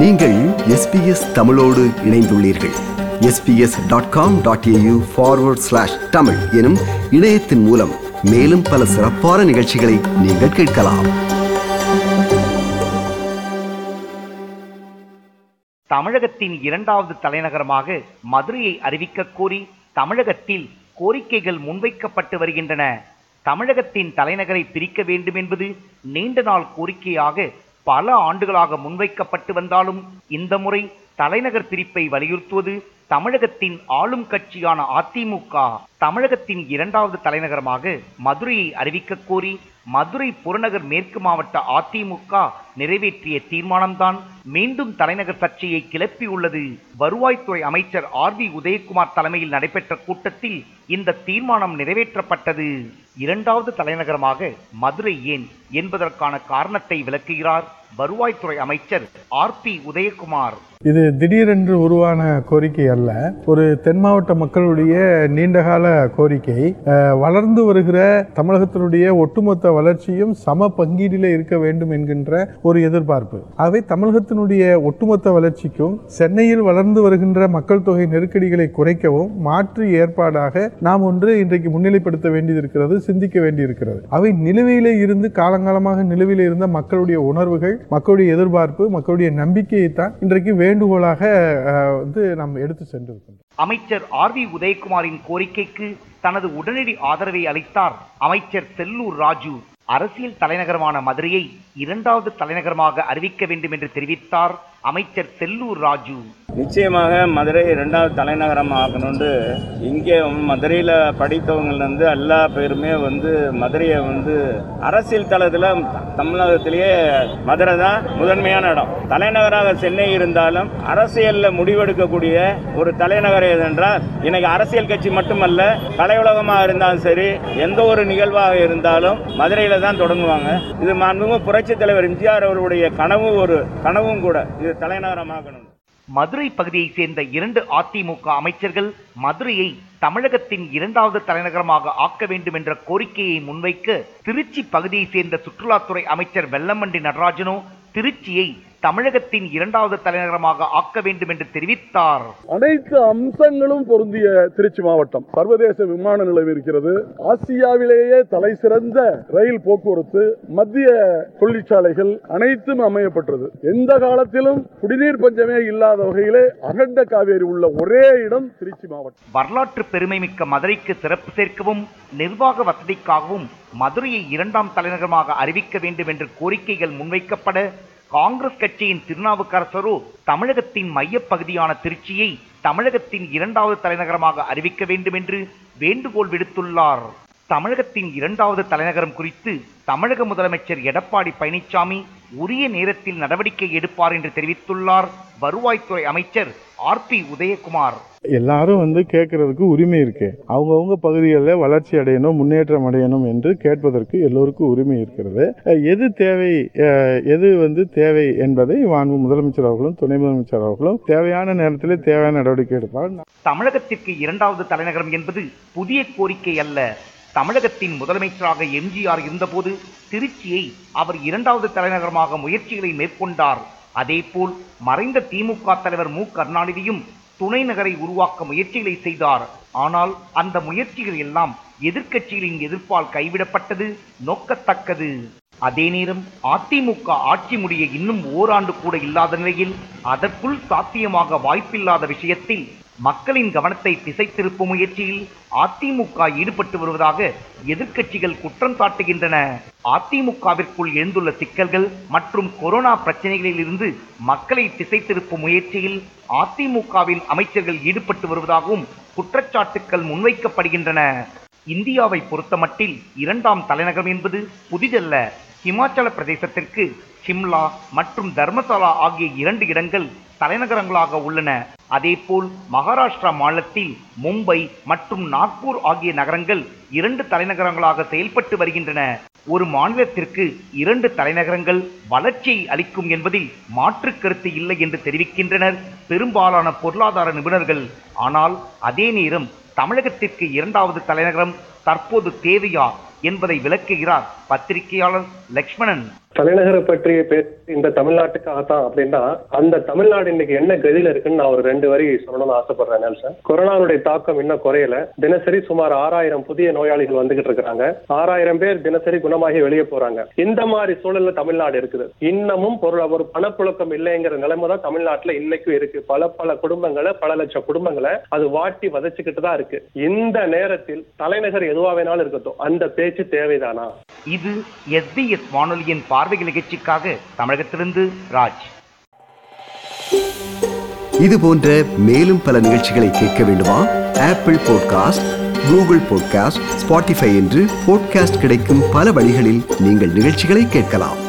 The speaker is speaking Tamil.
நீங்கள் எஸ்பிஎஸ் தமிழோடு இணைந்துள்ளீர்கள். SBS dot com dot AU forward slash Tamil எனும் இணையத்தின் மூலம் மேலும் பல சிறப்பான நிகழ்ச்சிகளை நீங்கள் கேட்கலாம். தமிழகத்தின் இரண்டாவது தலைநகரமாக மதுரையை அறிவிக்க கோரி தமிழகத்தில் கோரிக்கைகள் முன்வைக்கப்பட்டு வருகின்றன. தமிழகத்தின் தலைநகரை பிரிக்க வேண்டும் என்பது நீண்ட நாள் கோரிக்கையாக பல ஆண்டுகளாக முன்வைக்கப்பட்டு வந்தாலும் இந்த முறை தலைநகர் பிரிப்பை வலியுறுத்துவது தமிழகத்தின் ஆளும் கட்சியான அதிமுக தமிழகத்தின் இரண்டாவது தலைநகரமாக மதுரையை அறிவிக்க கோரி மதுரை புறநகர் மேற்கு மாவட்ட அதிமுக நிறைவேற்றிய தீர்மானம்தான். மீண்டும் தலைநகர் சர்ச்சையை கிளப்பியுள்ளது வருவாய்த்துறை அமைச்சர் ஆர் வி உதயகுமார் தலைமையில் நடைபெற்ற கூட்டத்தில் இந்த தீர்மானம் நிறைவேற்றப்பட்டது. இரண்டாவது தலைநகரமாக மதுரை ஏன் என்பதற்கான காரணத்தை விளக்குகிறார் வருவாய்த்துறை அமைச்சர் ஆர் பி உதயகுமார். இது திடீரென்று உருவான கோரிக்கை அல்ல. ஒரு தென் மாவட்ட மக்களுடைய நீண்டகால கோரிக்கை. வளர்ந்து வருகிற தமிழகத்தினுடைய ஒட்டுமொத்த வளர்ச்சியும் சம பங்கீடில் இருக்க வேண்டும் என்கின்ற ஒரு எதிர்பார்ப்பு. ஆகவே தமிழகத்தினுடைய ஒட்டுமொத்த வளர்ச்சிக்கும் சென்னையில் வளர்ந்து வருகின்ற மக்கள் தொகை நெருக்கடிகளை குறைக்கவும் மாற்று ஏற்பாடாக நாம் ஒன்று இன்றைக்கு முன்னிலைப்படுத்த வேண்டியிருக்கிறது சிந்திக்க வேண்டியிருக்கிறது. அவை நிலுவையிலே இருந்து காலங்காலமாக நிலுவையில் இருந்த மக்களுடைய உணர்வுகள் மக்களுடைய எதிர்பார்ப்பு மக்களுடைய நம்பிக்கையை தான் இன்றைக்கு வேண்டுகோளாக வந்து நாம் எடுத்து சென்றிருக்கின்றோம். அமைச்சர் ஆர் வி உதயகுமாரின் கோரிக்கைக்கு தனது உடனடி ஆதரவை அளித்தார் அமைச்சர் செல்லூர் ராஜு. அரசியல் தலைநகரமான மதுரையை இரண்டாவது தலைநகரமாக அறிவிக்க வேண்டும் என்று தெரிவித்தார் அமைச்சர் செல்லூர் ராஜு. நிச்சயமாக மதுரை ரெண்டாவது தலைநகரம் ஆக்கணும்னு இங்கே மதுரையில் படித்தவங்கள்லேருந்து எல்லா பேருமே வந்து மதுரையை வந்து அரசியல் தளத்தில் தமிழகத்திலேயே மதுரை தான் முதன்மையான இடம். தலைநகராக சென்னை இருந்தாலும் அரசியலில் முடிவெடுக்கக்கூடிய ஒரு தலைநகரம் எதென்றால் இன்னைக்கு அரசியல் கட்சி மட்டுமல்ல கலை உலகமாக இருந்தாலும் சரி எந்த ஒரு நிகழ்வாக இருந்தாலும் மதுரையில் தான் தொடங்குவாங்க. இது மாண்புமிகு புரட்சித் தலைவர் எம்ஜிஆர் அவருடைய கனவு ஒரு கனவும் கூட இது தலைநகரமாகணும் மதுரை பகுதியைச் சேர்ந்த இரண்டு அதிமுக அமைச்சர்கள் மதுரையை தமிழகத்தின் இரண்டாவது தலைநகரமாக ஆக்க வேண்டும் என்ற கோரிக்கையை முன்வைக்க திருச்சி பகுதியைச் சேர்ந்த சுற்றுலாத்துறை அமைச்சர் வெல்லமண்டி நடராஜனோ திருச்சியை தமிழகத்தின் இரண்டாவது தலைநகரமாக ஆக்க வேண்டும் என்று தெரிவித்தார். அனைத்து அம்சங்களும் பொருந்திய திருச்சி மாவட்டம். சர்வதேச விமான நிலையம் இருக்கிறது. ஆசியாவிலேயே தலை சிறந்த ரயில் போக்குவரத்து மத்திய தொழிற்சாலைகள் அனைத்தும் அமையப்பட்டது எந்த காலத்திலும் குடிநீர் பஞ்சமே இல்லாத வகையிலே அகண்ட காவேரி உள்ள ஒரே இடம் திருச்சி மாவட்டம். வரலாற்று பெருமைமிக்க மதுரைக்கு சிறப்பு சேர்க்கவும் நிர்வாக வசதிக்காகவும் மதுரையை இரண்டாம் தலைநகரமாக அறிவிக்க வேண்டும் என்ற கோரிக்கைகள் முன்வைக்கப்பட காங்கிரஸ் கட்சியின் திருநாவுக்கரசரோ தமிழகத்தின் மையப்பகுதியான திருச்சியை தமிழகத்தின் இரண்டாவது தலைநகரமாக அறிவிக்க வேண்டும் என்று வேண்டுகோள் விடுத்துள்ளார். தமிழகத்தின் இரண்டாவது தலைநகரம் குறித்து தமிழக முதலமைச்சர் எடப்பாடி பழனிசாமி உரிய நேரத்தில் நடவடிக்கை எடுப்பார் என்று தெரிவித்துள்ளார் வருவாய்த்துறை அமைச்சர் ஆர் பி உதயகுமார். எல்லாரும் வந்து கேட்கறதுக்கு உரிமை இருக்கு. அவங்கவுங்க பகுதிகளில் வளர்ச்சி அடையணும் முன்னேற்றம் அடையணும் என்று கேட்பதற்கு எல்லோருக்கும் உரிமை இருக்கிறது. எது தேவை எது வந்து தேவை என்பதை மாண்பு முதலமைச்சர் அவர்களும் துணை முதலமைச்சர் அவர்களும் தேவையான நேரத்தில் தேவையான நடவடிக்கை எடுப்பார் தமிழகத்திற்கு இரண்டாவது தலைநகரம் என்பது புதிய கோரிக்கை அல்ல. தமிழகத்தின் முதலமைச்சராக எம்ஜிஆர் இருந்தபோது திருச்சியை அவர் இரண்டாவது தலைநகரமாக முயற்சிகளை மேற்கொண்டார். அதேபோல் மறைந்த திமுக தலைவர் மு. கருணாநிதியும் துணை நகரை உருவாக்க முயற்சிகளை செய்தார். ஆனால் அந்த முயற்சிகள் எல்லாம் எதிர்க்கட்சிகளின் எதிர்ப்பால் கைவிடப்பட்டது நோக்கத்தக்கது. அதே நேரம் அதிமுக ஆட்சி முடிய இன்னும் ஓராண்டு கூட இல்லாத நிலையில் அதற்குள் சாத்தியமாக வாய்ப்பில்லாத விஷயத்தில் மக்களின் கவனத்தை திசை திருப்பும் முயற்சியில் அதிமுக ஈடுபட்டு வருவதாக எதிர்க்கட்சிகள் குற்றம் சாட்டுகின்றன. அதிமுகவிற்குள் எழுந்துள்ள சிக்கல்கள் மற்றும் கொரோனா பிரச்சனைகளில் இருந்து மக்களை திசை திருப்பும் முயற்சியில் அதிமுகவின் அமைச்சர்கள் ஈடுபட்டு வருவதாகவும் குற்றச்சாட்டுக்கள் முன்வைக்கப்படுகின்றன. இந்தியாவை பொறுத்தமட்டில் இரண்டாம் தலைநகரம் என்பது புதிதல்ல. இமாச்சல பிரதேசத்திற்கு சிம்லா மற்றும் தர்மசாலா ஆகிய இரண்டு இடங்கள் தலைநகரங்களாக உள்ளன. அதேபோல் மகாராஷ்டிரா மாநிலத்தில் மும்பை மற்றும் நாக்பூர் ஆகிய நகரங்கள் இரண்டு தலைநகரங்களாக செயல்பட்டு வருகின்றன. ஒரு மாநிலத்திற்கு இரண்டு தலைநகரங்கள் வளர்ச்சியை அளிக்கும் என்பதில் மாற்று கருத்து இல்லை என்று தெரிவிக்கின்றனர் பெரும்பாலான பொருளாதார நிபுணர்கள். ஆனால் அதே நேரம் தமிழகத்திற்கு இரண்டாவது தலைநகரம் தற்போது தேவையா என்பதை விளக்குகிறார் பத்திரிகையாளர் லக்ஷ்மணன். தலைநகரை பற்றி பேசி இந்த தமிழ்நாட்டுக்காகத்தான் அப்படின்னா அந்த தமிழ்நாடு இன்னைக்கு என்ன கதியில இருக்குன்னு நான் ஒரு ரெண்டு வரி சொல்லணும்னு ஆசைப்படுறேன் நெல்சன். கொரோனாவுடைய தாக்கம் இன்னும் குறையல. தினசரி சுமார் ஆறாயிரம் புதிய நோயாளிகள் வந்துகிட்டு இருக்காங்க ஆறாயிரம் பேர் தினசரி குணமாகி வெளியே போறாங்க. இந்த மாதிரி சூழல்ல தமிழ்நாடு இருக்குது. இன்னமும் பொருள் ஒரு பணப்புழக்கம் இல்லைங்கிற நிலைமை தான் தமிழ்நாட்டுல இன்னைக்கும் இருக்கு. பல பல குடும்பங்களை பல லட்சம் குடும்பங்களை அது வாட்டி வதச்சுக்கிட்டு தான் இருக்கு. இந்த நேரத்தில் தலைநகர் எதுவா வேணாலும் இருக்கட்டும். அந்த பேச்சு தேவைதானா? இது எஸ்பிஎஸ் வானொலியின் பார்வை நிகழ்ச்சிக்காக தமிழகத்திலிருந்து ராஜ். இது போன்ற மேலும் பல நிகழ்ச்சிகளை கேட்க வேண்டுமா? Apple podcast Google podcast Spotify என்று பாட்காஸ்ட் கிடைக்கும் பல வழிகளில் நீங்கள் நிகழ்ச்சிகளை கேட்கலாம்.